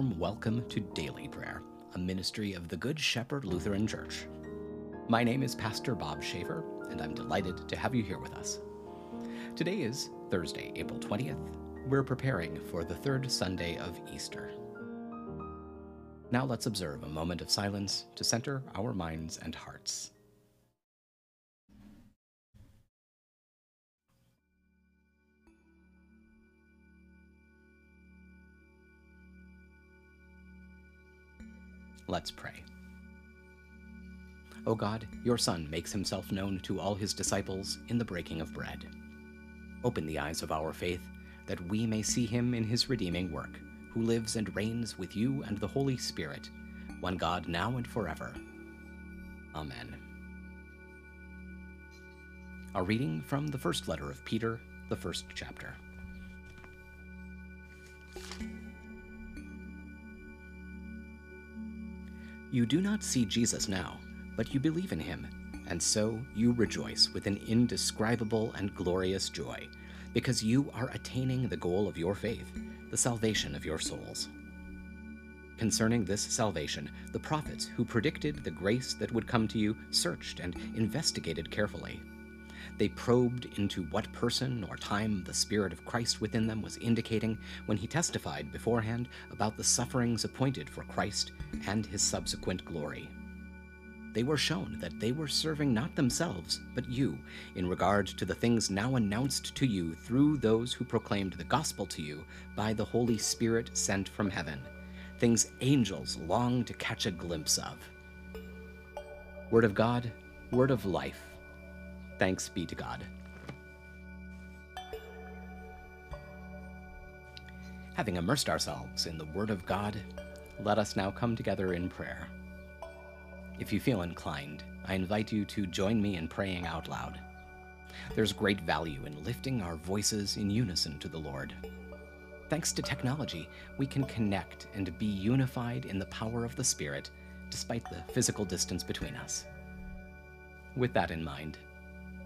warm welcome to Daily Prayer, a ministry of the Good Shepherd Lutheran Church. My name is Pastor Bob Schaefer, and I'm delighted to have you here with us. Today is Thursday, April 20th. We're preparing for the third Sunday of Easter. Now let's observe a moment of silence to center our minds and hearts. Let's pray. O God, your Son makes himself known to all his disciples in the breaking of bread. Open the eyes of our faith that we may see him in his redeeming work, who lives and reigns with you and the Holy Spirit, one God now and forever. Amen. A reading from the first letter of Peter, the first chapter. You do not see Jesus now, but you believe in him, and so you rejoice with an indescribable and glorious joy, because you are attaining the goal of your faith, the salvation of your souls. Concerning this salvation, the prophets who predicted the grace that would come to you searched and investigated carefully they probed into what person or time the Spirit of Christ within them was indicating when he testified beforehand about the sufferings appointed for Christ and his subsequent glory. They were shown that they were serving not themselves, but you, in regard to the things now announced to you through those who proclaimed the gospel to you by the Holy Spirit sent from heaven, things angels long to catch a glimpse of. Word of God, word of life Thanks be to God. Having immersed ourselves in the Word of God, let us now come together in prayer. If you feel inclined, I invite you to join me in praying out loud. There's great value in lifting our voices in unison to the Lord. Thanks to technology, we can connect and be unified in the power of the Spirit, despite the physical distance between us. With that in mind,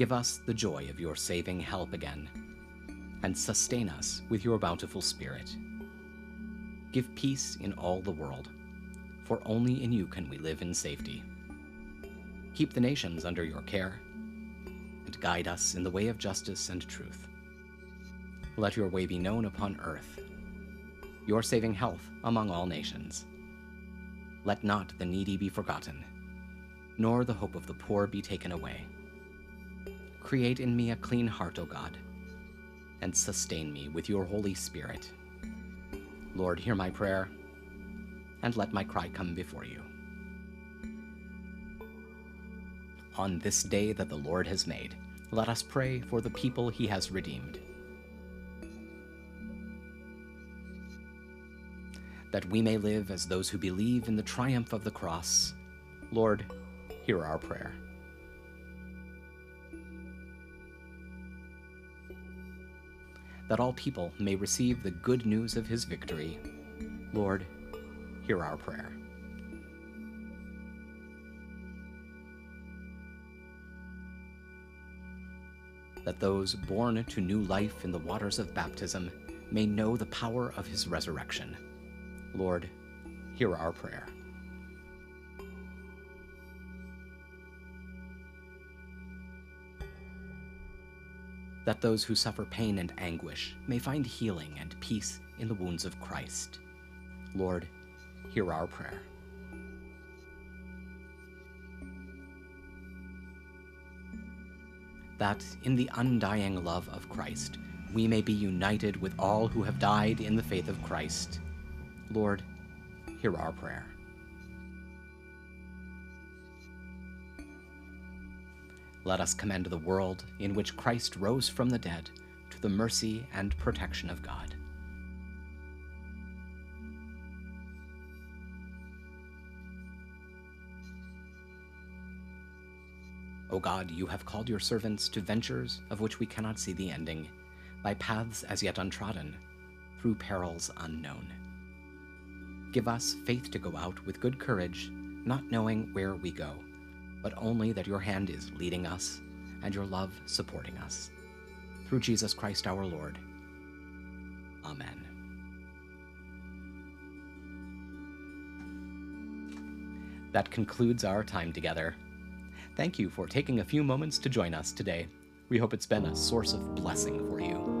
Give us the joy of your saving help again, and sustain us with your bountiful Spirit. Give peace in all the world, for only in you can we live in safety. Keep the nations under your care, and guide us in the way of justice and truth. Let your way be known upon earth, your saving health among all nations. Let not the needy be forgotten, nor the hope of the poor be taken away. Create in me a clean heart, O God, and sustain me with your Holy Spirit. Lord, hear my prayer, and let my cry come before you. On this day that the Lord has made, let us pray for the people he has redeemed. That we may live as those who believe in the triumph of the cross. Lord, hear our prayer. That all people may receive the good news of his victory. Lord, hear our prayer. That those born to new life in the waters of baptism may know the power of his resurrection. Lord, hear our prayer. That those who suffer pain and anguish may find healing and peace in the wounds of Christ. Lord, hear our prayer. That in the undying love of Christ, we may be united with all who have died in the faith of Christ. Lord, hear our prayer. Let us commend the world in which Christ rose from the dead to the mercy and protection of God. O God, you have called your servants to ventures of which we cannot see the ending, by paths as yet untrodden, through perils unknown. Give us faith to go out with good courage, not knowing where we go, but only that your hand is leading us and your love supporting us. Through Jesus Christ our Lord. Amen. That concludes our time together. Thank you for taking a few moments to join us today. We hope it's been a source of blessing for you.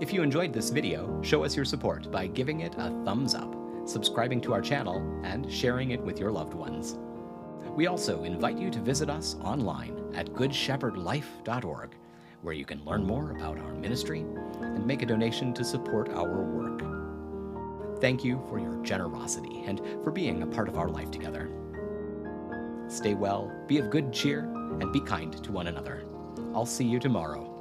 If you enjoyed this video, show us your support by giving it a thumbs up, subscribing to our channel, and sharing it with your loved ones. We also invite you to visit us online at goodshepherdlife.org, where you can learn more about our ministry and make a donation to support our work. Thank you for your generosity and for being a part of our life together. Stay well, be of good cheer, and be kind to one another. I'll see you tomorrow.